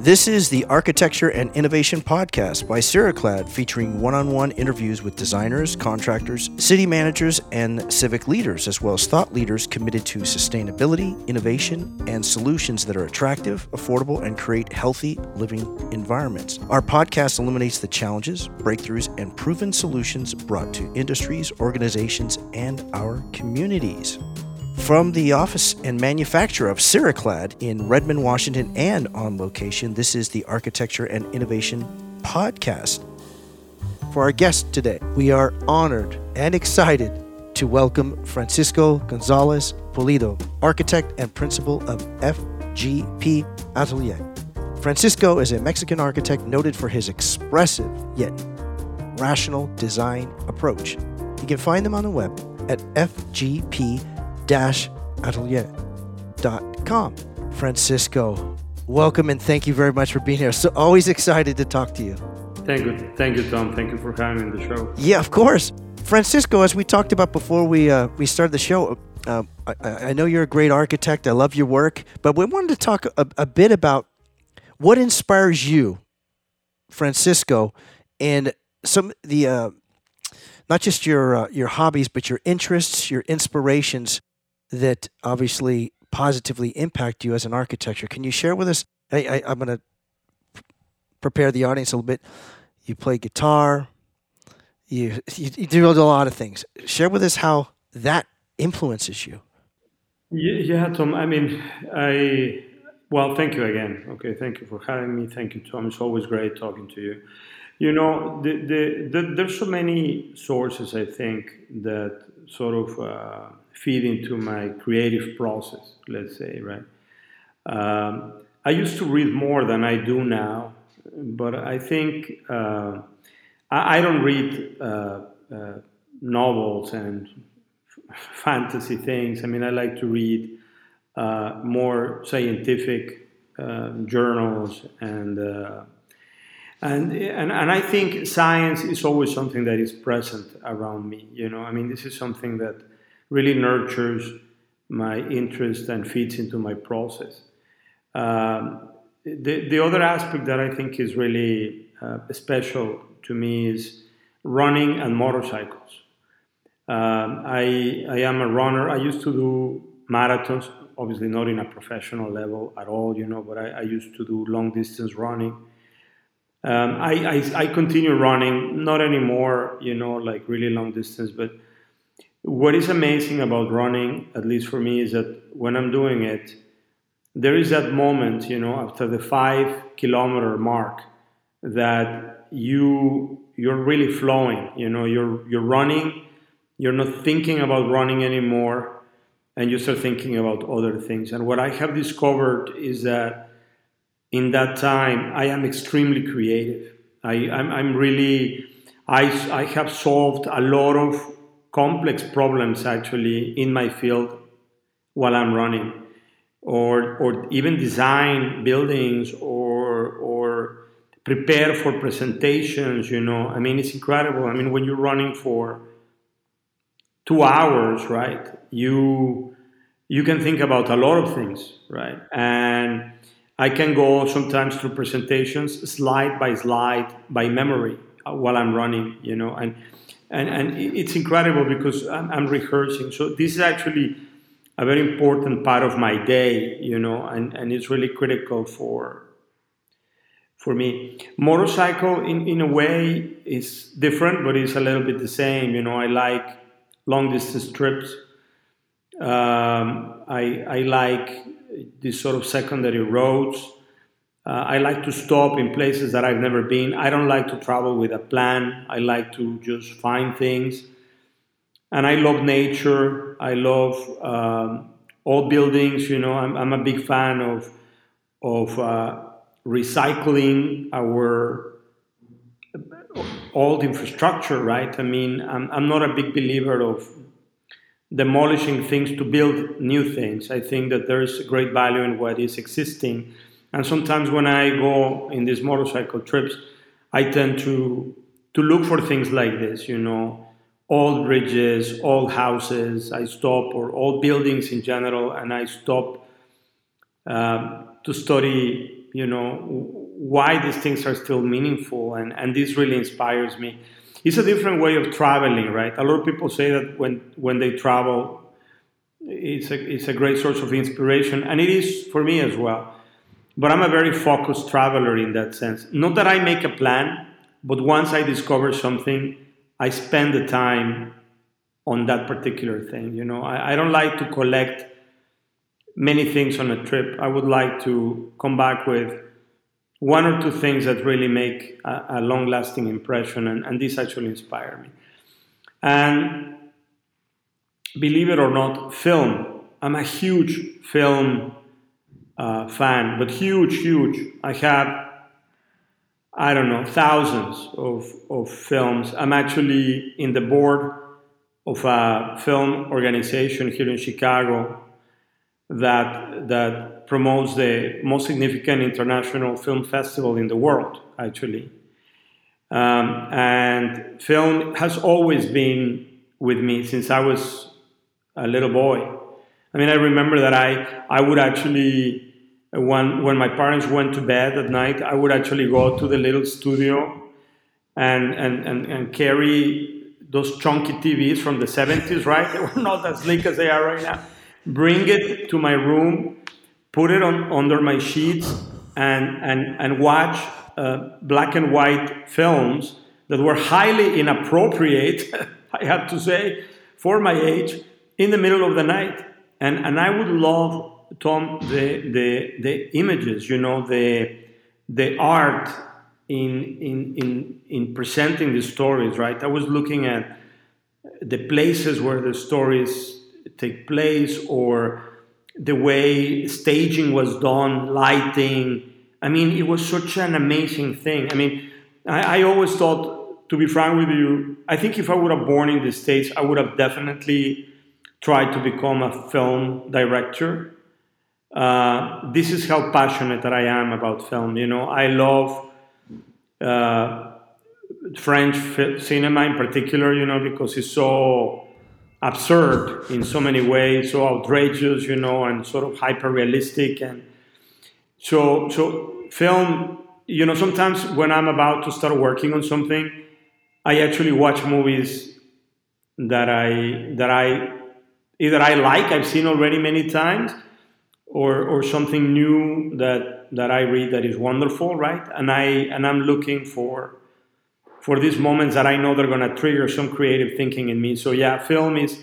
This is the Architecture and Innovation Podcast by Ceraclad, featuring one on one interviews with designers, contractors, city managers, and civic leaders, as well as thought leaders committed to sustainability, innovation, and solutions that are attractive, affordable, and create healthy living environments. Our podcast illuminates the challenges, breakthroughs, and proven solutions brought to industries, organizations, and our communities. From the office and manufacturer of Ceraclad in Redmond, Washington, and on location, this is the Architecture and Innovation Podcast. For our guest today, we are honored and excited to welcome Francisco Gonzalez Pulido, architect and principal of FGP Atelier. Francisco is a Mexican architect noted for his expressive yet rational design approach. You can find them on the web at FGP atelier.com. Francisco, welcome and thank you very much for being here. So always excited to talk to you. Thank you, thank you, Tom. Thank you for having me the show. Yeah, of course. Francisco, as we talked about before we uh, we started the show, uh, I, I, know you're a great architect. I love your work, but we wanted to talk a, a bit about what inspires you, Francisco, and some the uh, not just your uh, your hobbies, but your interests, your inspirations that obviously positively impact you as an architecture. Can you share with us? I, am going to prepare the audience a little bit. You play guitar. You, you, you do a lot of things. Share with us how that influences you. Yeah, Tom. I mean, I well, thank you again. Okay, thank you for having me. Thank you, Tom. It's always great talking to you. You know, the, the, the, there's so many sources I think that sort of uh, feed into my creative process, let's say, right? Um, I used to read more than I do now, but I think uh, I, I, don't read uh, uh, novels and f- fantasy things. I mean, I like to read uh, more scientific uh, journals and. Uh, and, and and I think science is always something that is present around me. You know, I mean, this is something that really nurtures my interest and feeds into my process. Um, the, the other aspect that I think is really uh, special to me is running and motorcycles. Um, I, I am a runner. I used to do marathons, obviously not in a professional level at all, you know, but I, I used to do long distance running. Um, I, I, I continue running, not anymore, you know, like really long distance, but what is amazing about running, at least for me, is that when I'm doing it, there is that moment, you know, after the five kilometer mark, that you you're really flowing. You know, you're you're running, you're not thinking about running anymore, and you start thinking about other things. And what I have discovered is that in that time, I am extremely creative. I, I'm, I'm really I, I have solved a lot of complex problems actually in my field while I'm running, or or even design buildings or or prepare for presentations. You know, I mean, it's incredible. I mean, when you're running for two hours, right? You you can think about a lot of things, right? And I can go sometimes through presentations slide by slide by memory while I'm running, you know, and and and it's incredible because I'm, I'm, rehearsing. So this is actually a very important part of my day, you know, and, and it's really critical for for me. Motorcycle, in, in a way, is different, but it's a little bit the same. You know, I like long distance trips. Um, I I like these sort of secondary roads. Uh, I like to stop in places that I've never been. I don't like to travel with a plan. I like to just find things. And I love nature. I love um, old buildings. You know, I'm, I'm, a big fan of of uh, recycling our old infrastructure. Right? I mean, I'm, I'm not a big believer of demolishing things to build new things. I think that there is great value in what is existing and sometimes when I go in these motorcycle trips, I tend to to look for things like this, you know, old bridges, old houses. I stop, or old buildings in general, and I stop um, to study you know, why these things are still meaningful, and and this really inspires me. It's a different way of traveling, right? A lot of people say that when when they travel, it's a it's a great source of inspiration, and it is for me as well. But I'm a very focused traveler in that sense. Not that I make a plan, but once I discover something, I spend the time on that particular thing. You know, I, I don't like to collect many things on a trip. I would like to come back with one or two things that really make a, a long lasting impression, and, and this actually inspired me. And believe it or not, film. I'm a huge film uh, fan, but huge, huge. I have, I don't know, thousands of, of films. I'm actually in the board of a film organization here in Chicago that that promotes the most significant international film festival in the world, actually. Um, and film has always been with me since I was a little boy. I mean, I remember that I I would actually when when my parents went to bed at night, I would actually go to the little studio and and and, and carry those chunky TVs from the 70s, right? They were not as sleek as they are right now bring it to my room, put it on under my sheets, and and and watch uh, black and white films that were highly inappropriate. I have to say, for my age, in the middle of the night, and and I would love Tom the the the images, you know, the the art in in in in presenting the stories. Right, I was looking at the places where the stories take place or the way staging was done, lighting. I mean, it was such an amazing thing. I mean, I, I, always thought, to be frank with you, I think if I would have born in the States, I would have definitely tried to become a film director. Uh, this is how passionate I am about film. You know, I love uh, French cinema in particular, you know, because it's so absurd in so many ways, so outrageous, you know, and sort of hyper realistic. And so, so film, you know, sometimes when I'm about to start working on something, I actually watch movies that I that I either I like, I've seen already many times, or or something new that that I read that is wonderful, right? And I and I'm looking for for these moments that I know they're going to trigger some creative thinking in me. So yeah, film is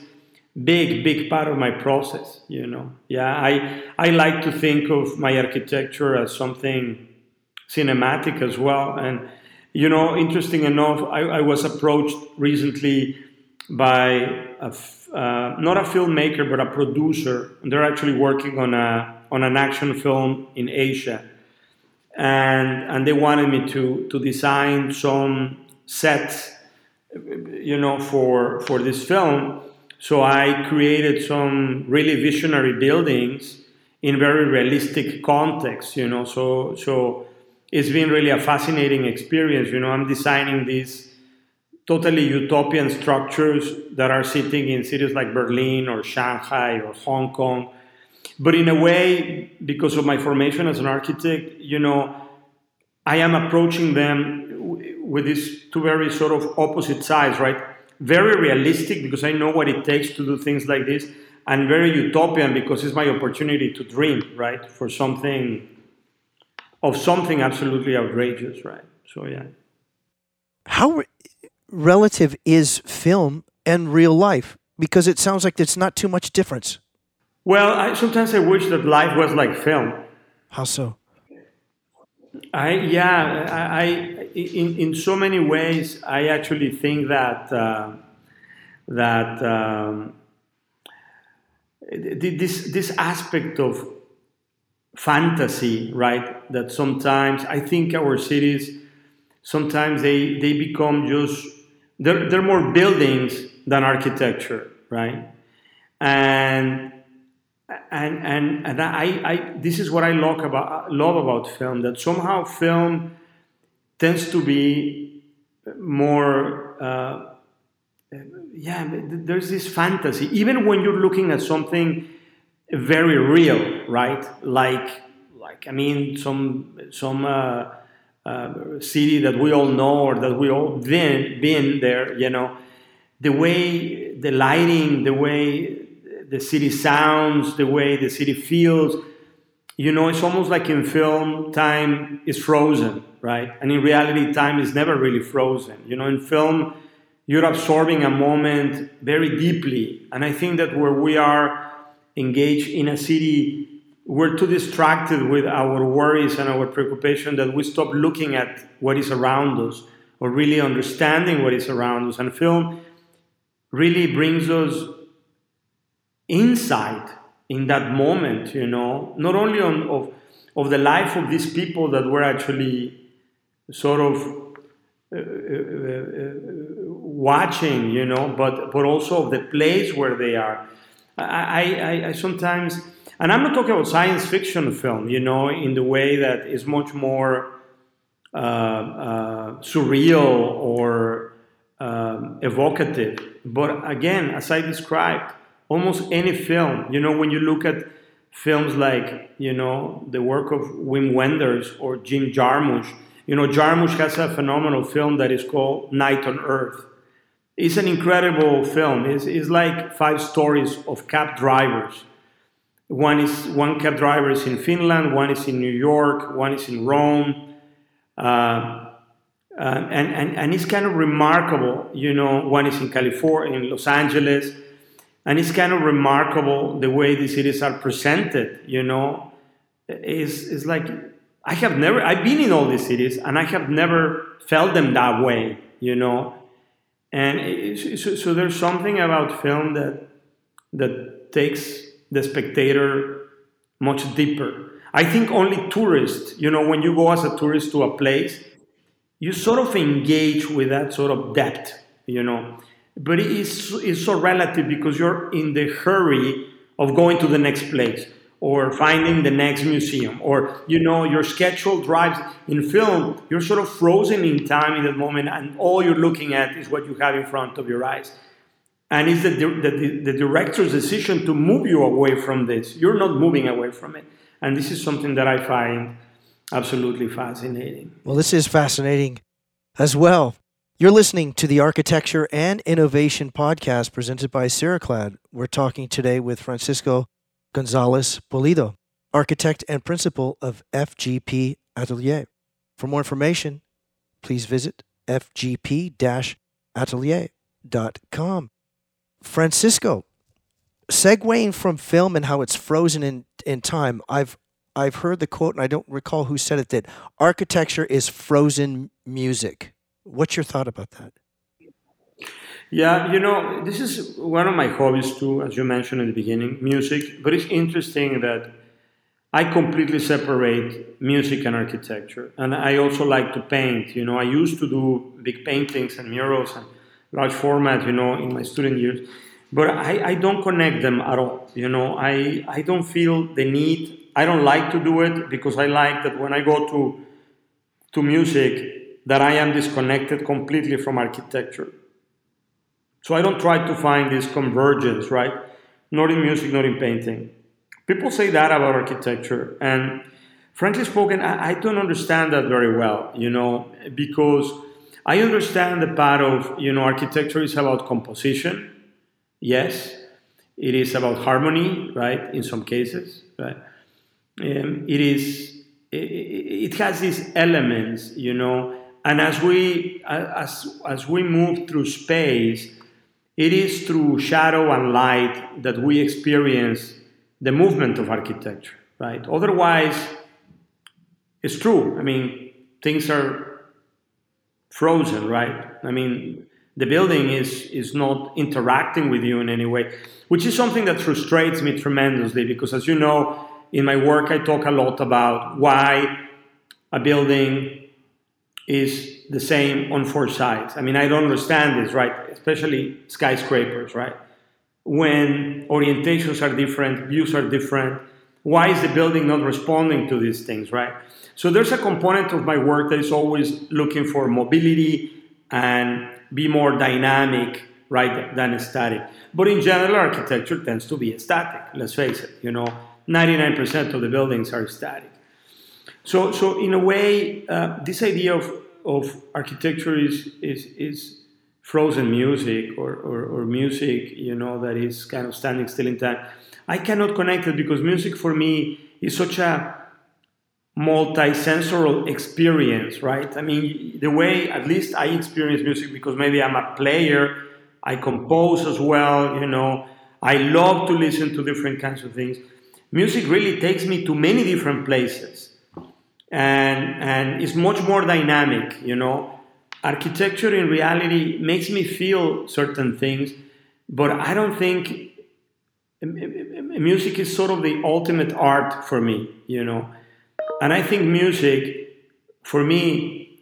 big big part of my process you know yeah i i like to think of my architecture as something cinematic as well and you know interesting enough i, I was approached recently by a, uh, not a filmmaker but a producer they're actually working on a on an action film in asia and and they wanted me to to design some sets, you know, for for this film. So I created some really visionary buildings in very realistic context, you know. So so it's been really a fascinating experience. You know, I'm designing these totally utopian structures that are sitting in cities like Berlin or Shanghai or Hong Kong. But in a way, because of my formation as an architect, you know, I am approaching them with these two very sort of opposite sides, right? Very realistic because I know what it takes to do things like this, and very utopian because it's my opportunity to dream, right? For something of something absolutely outrageous, right? So yeah. How relative is film and real life? Because it sounds like it's not too much difference. Well, I, sometimes I wish that life was like film. How so? I yeah, I, I in in so many ways I actually think that uh, that um, this this aspect of fantasy, right? That sometimes I think our cities sometimes they they become just they're, they're more buildings than architecture, right? And and and and I, I this is what I love about love about film that somehow film tends to be more uh, yeah there's this fantasy even when you're looking at something very real right like like I mean, some some uh, city that we all know or that we all been been there. You know, the way the lighting, the way the city sounds, the way the city feels. You know, it's almost like in film, time is frozen, right? And in reality, time is never really frozen. You know, in film, you're absorbing a moment very deeply. And I think that where we are engaged in a city, we're too distracted with our worries and our preoccupation that we stop looking at what is around us or really understanding what is around us. And film really brings us insight in that moment, you know, not only on of, of the life of these people that were actually sort of uh, uh, uh, watching, you know, but but also of the place where they are. I, I, I sometimes, and I'm not talking about science fiction film, you know, in the way that is much more uh, uh, surreal or um, evocative. But again, as I described, almost any film. You know, when you look at films like, you know, the work of Wim Wenders or Jim Jarmusch, you know, Jarmusch has a phenomenal film that is called Night on Earth. It's an incredible film. It's, it's like five stories of cab drivers. One is one cab driver is in Finland, one is in New York, one is in Rome, uh, and, and and it's kind of remarkable. You know, one is in California, in Los Angeles, and it's kind of remarkable the way the cities are presented you know is is like i have never i've been in all these cities and i have never felt them that way you know and so, so there's something about film that that takes the spectator much deeper. I think only tourists you know when you go as a tourist to a place you sort of engage with that sort of depth you know. But it is, it's so relative because you're in the hurry of going to the next place or finding the next museum or you know your schedule drives in film you're sort of frozen in time in that moment and all you're looking at is what you have in front of your eyes and it's the, the, the director's decision to move you away from this you're not moving away from it and this is something that i find absolutely fascinating well this is fascinating as well you're listening to the Architecture and Innovation podcast presented by Ceraclad. We're talking today with Francisco Gonzalez Pulido, architect and principal of FGP Atelier. For more information, please visit fgp atelier.com. Francisco, segueing from film and how it's frozen in, in time, I've I've heard the quote, and I don't recall who said it, that architecture is frozen music. What's your thought about that? Yeah, you know, this is one of my hobbies too, as you mentioned in the beginning, music. But it's interesting that I completely separate music and architecture. And I also like to paint. You know, I used to do big paintings and murals and large format, you know, in my student years. But I, I don't connect them at all. You know, I, I don't feel the need. I don't like to do it because I like that when I go to to music, that I am disconnected completely from architecture. So I don't try to find this convergence, right? Not in music, not in painting. People say that about architecture, and frankly spoken, I, I don't understand that very well, you know, because I understand the part of, you know, architecture is about composition, yes, it is about harmony, right, in some cases, right? Um, it is, it, it has these elements, you know, and as we, as, as we move through space, it is through shadow and light that we experience the movement of architecture, right? Otherwise, it's true. I mean, things are frozen, right? I mean, the building is, is not interacting with you in any way, which is something that frustrates me tremendously because, as you know, in my work, I talk a lot about why a building is the same on four sides. I mean, I don't understand this, right? Especially skyscrapers, right? When orientations are different, views are different, why is the building not responding to these things, right? So there's a component of my work that is always looking for mobility and be more dynamic, right, than static. But in general, architecture tends to be static, let's face it, you know, 99% of the buildings are static. So, so in a way, uh, this idea of, of architecture is, is, is frozen music or, or, or, music, you know, that is kind of standing still in time. I cannot connect it because music for me is such a multi-sensorial experience, right? I mean, the way at least I experience music because maybe I'm a player, I compose as well, you know, I love to listen to different kinds of things. Music really takes me to many different places and and it's much more dynamic you know architecture in reality makes me feel certain things but i don't think music is sort of the ultimate art for me you know? And i think music for me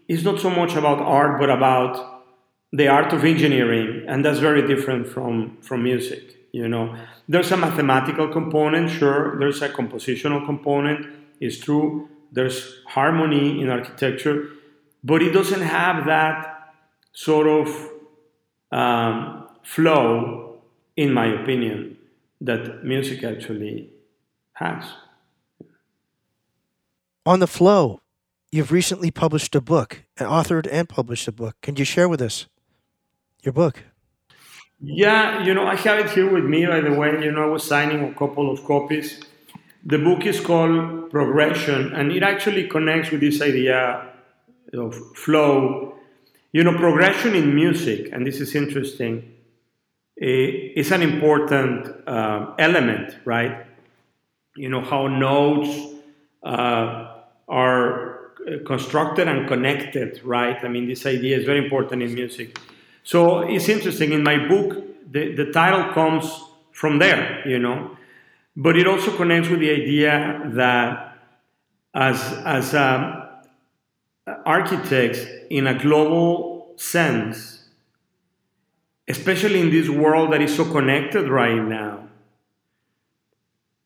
is not so much about art but about the art of engineering and that's very different from from music you know? There's a mathematical component sure there's a compositional component it's true there's harmony in architecture, but it doesn't have that sort of um, flow, in my opinion, that music actually has. On the flow, you've recently published a book, authored and published a book. Can you share with us your book? Yeah, you know, I have it here with me, by the way. You know, I was signing a couple of copies the book is called Progression, and it actually connects with this idea of flow. You know, progression in music, and this is interesting, is an important uh, element, right? You know, how notes uh, are constructed and connected, right? I mean, this idea is very important in music. So it's interesting. In my book, the, the title comes from there, you know. But it also connects with the idea that as, as um, architects in a global sense, especially in this world that is so connected right now,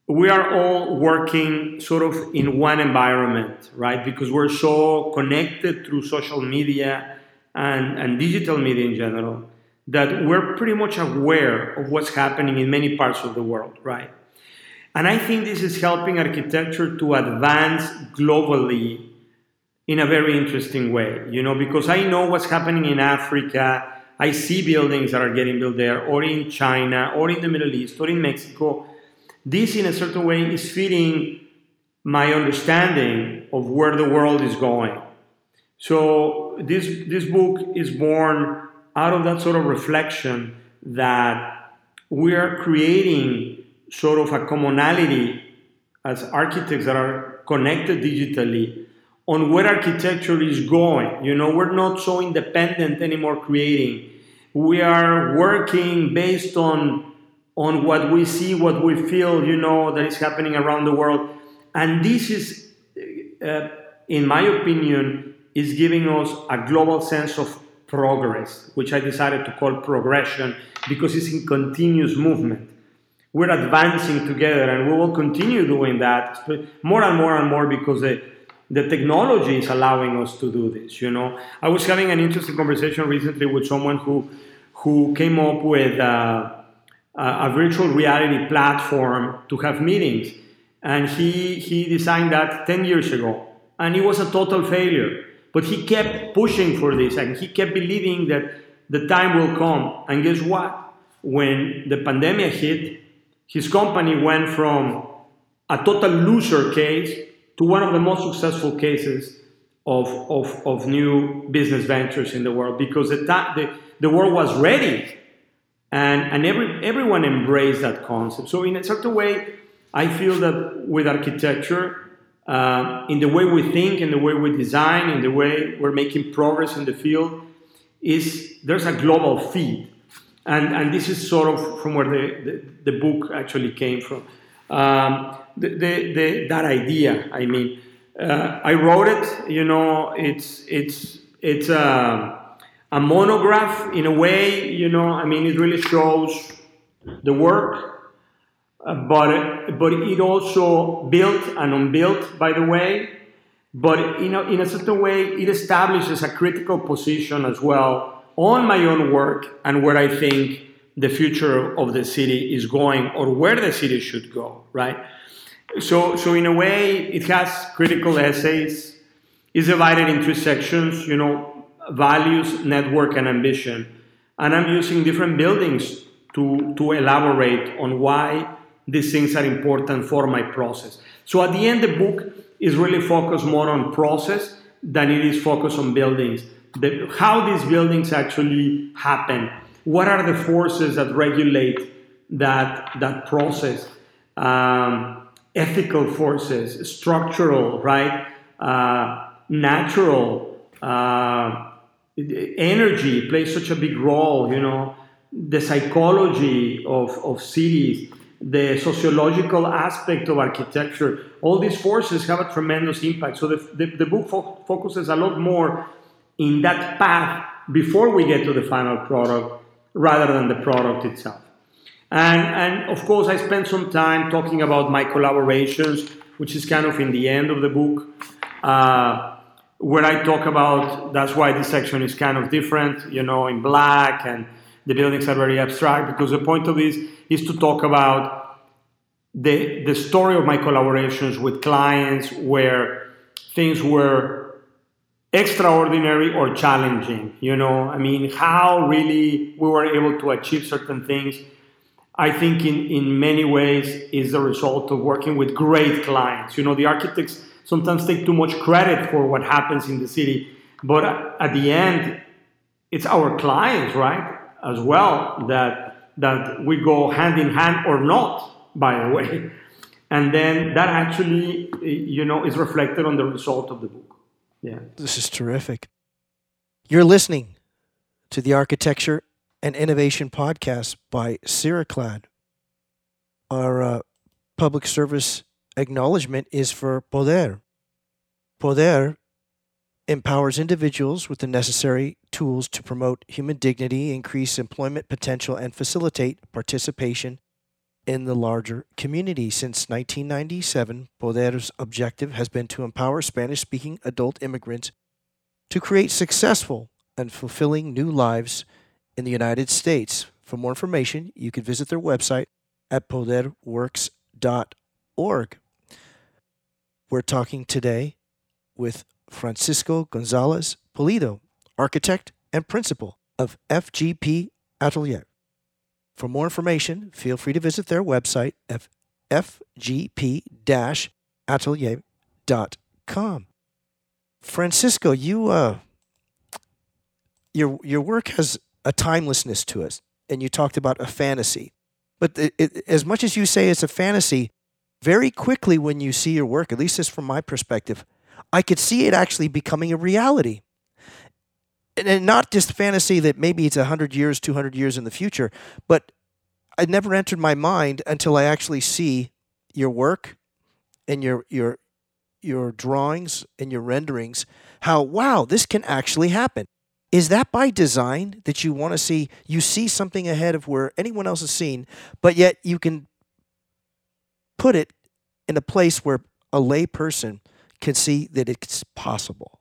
we are all working sort of in one environment, right? Because we're so connected through social media and, and digital media in general that we're pretty much aware of what's happening in many parts of the world, right? And I think this is helping architecture to advance globally in a very interesting way, you know, because I know what's happening in Africa. I see buildings that are getting built there, or in China, or in the Middle East, or in Mexico. This, in a certain way, is feeding my understanding of where the world is going. So, this, this book is born out of that sort of reflection that we are creating sort of a commonality as architects that are connected digitally on where architecture is going. You know, we're not so independent anymore creating. We are working based on on what we see, what we feel, you know, that is happening around the world. And this is, uh, in my opinion, is giving us a global sense of progress, which I decided to call progression because it's in continuous movement we're advancing together and we will continue doing that more and more and more because the, the technology is allowing us to do this you know? I was having an interesting conversation recently with someone who who came up with a, a virtual reality platform to have meetings. And he he designed that 10 years ago. And it was a total failure. But he kept pushing for this. And he kept believing that the time will come. And guess what? When the pandemic hit his company went from a total loser case to one of the most successful cases of, of, of new business ventures in the world because the, the, the world was ready and, and every, everyone embraced that concept. So, in a certain way, I feel that with architecture, uh, in the way we think, in the way we design, in the way we're making progress in the field, is there's a global feed and and this is sort of from where the, the, the book actually came from. Um, the, the, the, that idea, I mean, uh, I wrote it. You know, it's it's it's a, a monograph in a way. You know, I mean, it really shows the work, uh, but but it also built and unbuilt, by the way. But you know, in a certain way, it establishes a critical position as well on my own work and where I think the future of the city is going or where the city should go, right? So, so in a way, it has critical essays. It's divided into sections, you know, values, network, and ambition. And I'm using different buildings to, to elaborate on why these things are important for my process. So at the end, the book is really focused more on process than it is focused on buildings. The, how these buildings actually happen. What are the forces that regulate that, that process? Um, ethical forces, structural, right? Uh, natural, uh, energy plays such a big role, you know, the psychology of, of cities, the sociological aspect of architecture, all these forces have a tremendous impact. So the, the, the book fo- focuses a lot more in that path before we get to the final product rather than the product itself. And, and of course, I spent some time talking about my collaborations, which is kind of in the end of the book, uh, where I talk about that's why this section is kind of different, you know, in black, and the buildings are very abstract because the point of this is to talk about the, the story of my collaborations with clients where things were extraordinary or challenging. You know, I mean, how really we were able to achieve certain things I think in, in many ways is the result of working with great clients. You know, the architects sometimes take too much credit for what happens in the city, but at the end, it's our clients, right, as well, that that we go hand in hand or not, by the way. And then that actually, you know, is reflected on the result of the book. Yeah. This is terrific. You're listening to the Architecture and innovation podcast by Ceraclad. Our uh, public service acknowledgement is for Poder. Poder empowers individuals with the necessary tools to promote human dignity, increase employment potential, and facilitate participation in the larger community. Since 1997, Poder's objective has been to empower Spanish speaking adult immigrants to create successful and fulfilling new lives in the United States. For more information, you can visit their website at poderworks.org. We're talking today with Francisco Gonzalez Pulido, architect and principal of FGP Atelier. For more information, feel free to visit their website at fgp-atelier.com. Francisco, you uh, your your work has a timelessness to it. And you talked about a fantasy. But it, it, as much as you say it's a fantasy, very quickly when you see your work, at least this from my perspective, I could see it actually becoming a reality. And, not just fantasy that maybe it's 100 years, 200 years in the future, but it never entered my mind until I actually see your work and your, your, your drawings and your renderings, how, wow, this can actually happen. Is that by design that you want to see you see something ahead of where anyone else is seen, but yet you can put it in a place where a lay person can see that it's possible?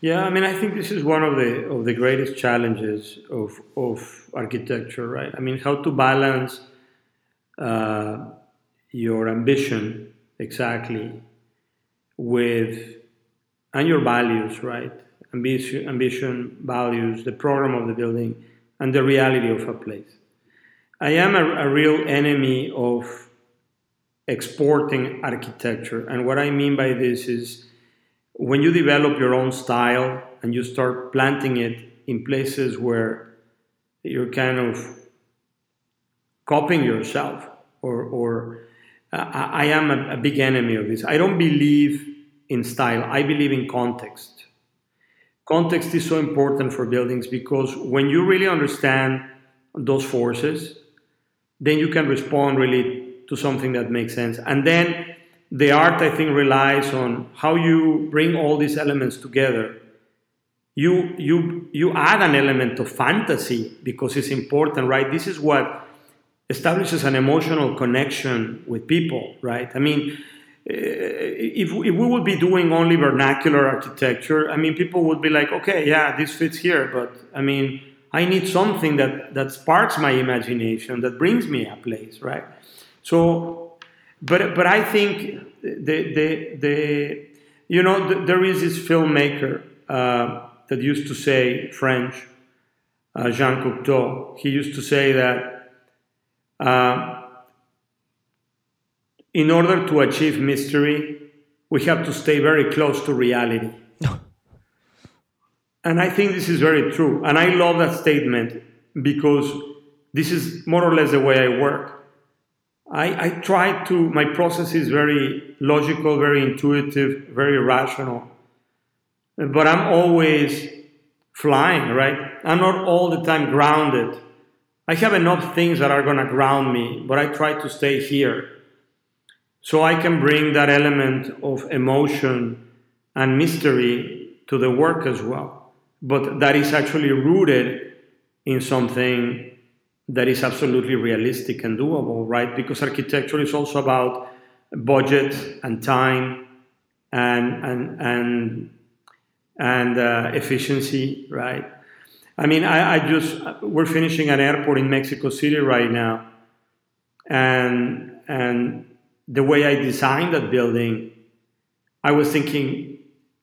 Yeah, I mean, I think this is one of the of the greatest challenges of of architecture, right? I mean, how to balance uh, your ambition exactly with and your values, right? ambition, ambition, values, the program of the building, and the reality of a place. I am a, a real enemy of exporting architecture. And what I mean by this is when you develop your own style and you start planting it in places where you're kind of copying yourself, or, or uh, I am a, a big enemy of this. I don't believe in style, I believe in context. Context is so important for buildings because when you really understand those forces, then you can respond really to something that makes sense. And then the art, I think, relies on how you bring all these elements together. You, you, you add an element of fantasy because it's important, right? This is what establishes an emotional connection with people, right? I mean, eh, if, if we would be doing only vernacular architecture, I mean, people would be like, okay, yeah, this fits here, but I mean, I need something that, that sparks my imagination, that brings me a place, right? So But but I think the the the you know the, there is this filmmaker uh, that used to say French, uh, Jean Cocteau. He used to say that uh, in order to achieve mystery, we have to stay very close to reality. and I think this is very true. And I love that statement because this is more or less the way I work. I, I try to, my process is very logical, very intuitive, very rational. But I'm always flying, right? I'm not all the time grounded. I have enough things that are going to ground me, but I try to stay here. So I can bring that element of emotion and mystery to the work as well. But that is actually rooted in something that is absolutely realistic and doable, right? Because architecture is also about budget and time and and and and uh, efficiency, right? I mean, I, I just we're finishing an airport in Mexico City right now, and and the way I designed that building, I was thinking,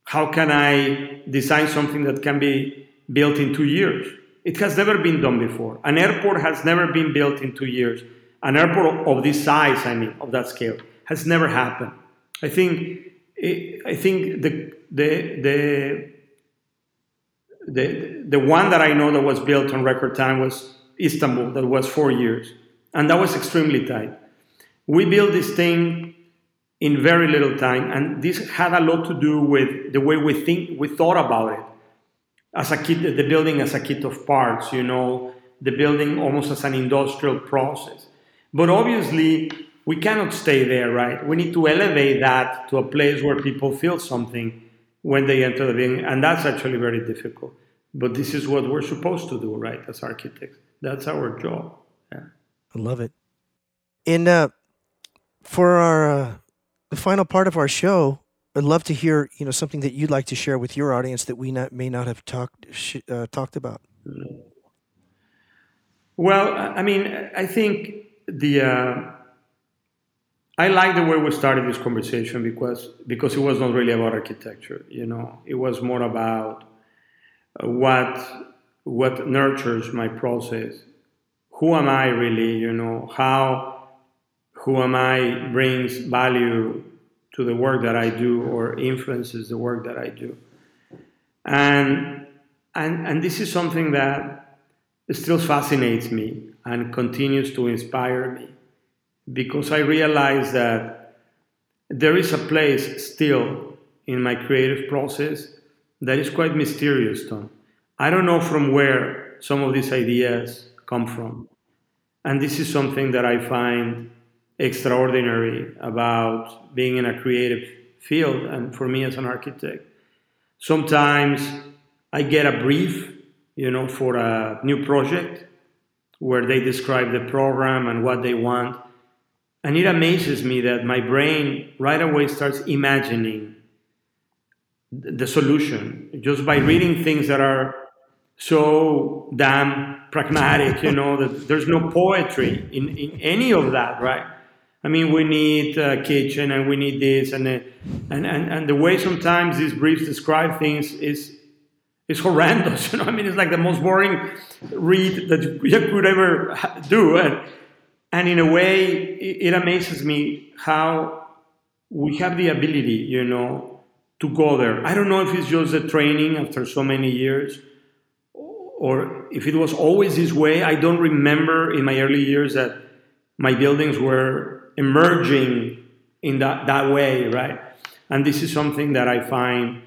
how can I design something that can be built in two years? It has never been done before. An airport has never been built in two years. An airport of this size, I mean, of that scale, has never happened. I think, eh, I think the, the, the, the, the one that I know that was built on record time was Istanbul, that was four years. And that was extremely tight. We built this thing in very little time, and this had a lot to do with the way we think, we thought about it as a kit, the building as a kit of parts, you know, the building almost as an industrial process. But obviously, we cannot stay there, right? We need to elevate that to a place where people feel something when they enter the building, and that's actually very difficult. But this is what we're supposed to do, right, as architects. That's our job. Yeah. I love it. In uh, for our uh, the final part of our show, I'd love to hear, you know, something that you'd like to share with your audience that we not, may not have talked uh, talked about. Well, I mean, I think the uh, I like the way we started this conversation because because it was not really about architecture. You know, it was more about what what nurtures my process. Who am I really? You know, how who am I brings value to the work that I do or influences the work that I do. And, and, and this is something that still fascinates me and continues to inspire me because I realize that there is a place still in my creative process that is quite mysterious, Tom. I don't know from where some of these ideas come from. And this is something that I find extraordinary about being in a creative field and for me as an architect. Sometimes I get a brief, you know, for a new project where they describe the program and what they want. And it amazes me that my brain right away starts imagining the solution just by reading things that are so damn pragmatic, you know, that there's no poetry in, in any of that, right? I mean, we need a kitchen and we need this and, uh, and, and, and the way sometimes these briefs describe things is is horrendous. You know, I mean, it's like the most boring read that you could ever do. And, and in a way, it, it amazes me how we have the ability, you know, to go there. I don't know if it's just the training after so many years or if it was always this way. I don't remember in my early years that my buildings were emerging in that, that way, right? And this is something that I find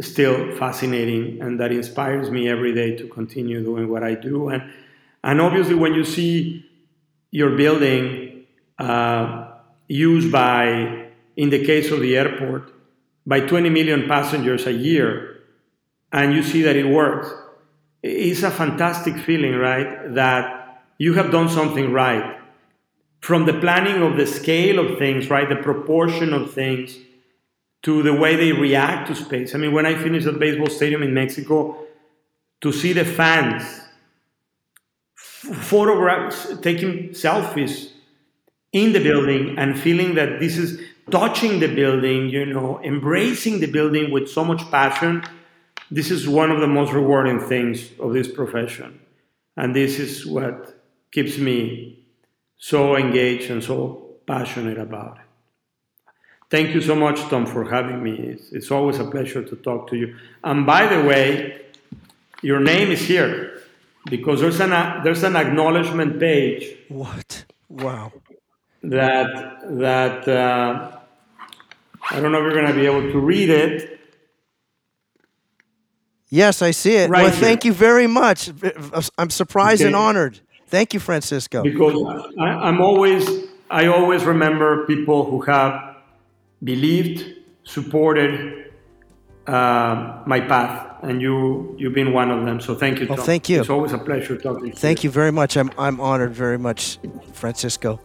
still fascinating and that inspires me every day to continue doing what I do. And, and obviously, when you see your building uh, used by, in the case of the airport, by 20 million passengers a year, and you see that it works, it's a fantastic feeling, right? That you have done something right from the planning of the scale of things, right, the proportion of things, to the way they react to space. I mean, when I finished at baseball stadium in Mexico, to see the fans photographs, taking selfies in the building and feeling that this is touching the building, you know, embracing the building with so much passion, this is one of the most rewarding things of this profession. And this is what keeps me so engaged and so passionate about it. Thank you so much, Tom, for having me. It's, it's always a pleasure to talk to you. And by the way, your name is here because there's an, there's an acknowledgement page. What? Wow. That, that uh, I don't know if you're going to be able to read it. Yes, I see it. Right well, here. thank you very much. I'm surprised and honored. Thank you, Francisco. because I, I'm always I always remember people who have believed, supported uh, my path, and you you've been one of them. So thank you. Well, Tom. thank you. It's always a pleasure talking. to Thank you very much. I'm, I'm honored very much, Francisco.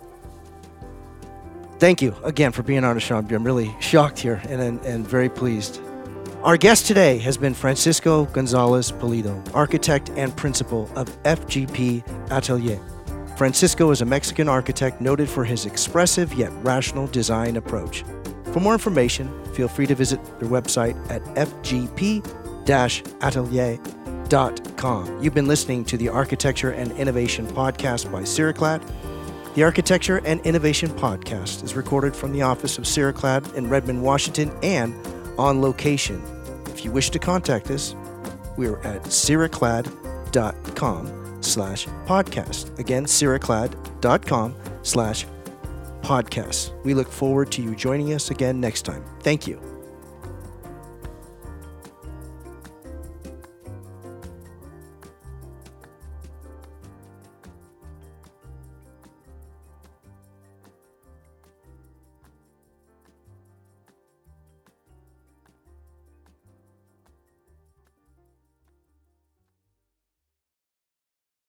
Thank you again for being on the show. I'm really shocked here and, and, and very pleased. Our guest today has been Francisco Gonzalez Pulido, architect and principal of FGP Atelier. Francisco is a Mexican architect noted for his expressive yet rational design approach. For more information, feel free to visit their website at fgp-atelier.com. You've been listening to the Architecture and Innovation Podcast by Ceraclad. The Architecture and Innovation Podcast is recorded from the office of Ceraclad in Redmond, Washington, and on location. If you wish to contact us, we're at ceraclad.com slash podcast. Again, ceraclad.com slash podcast. We look forward to you joining us again next time. Thank you.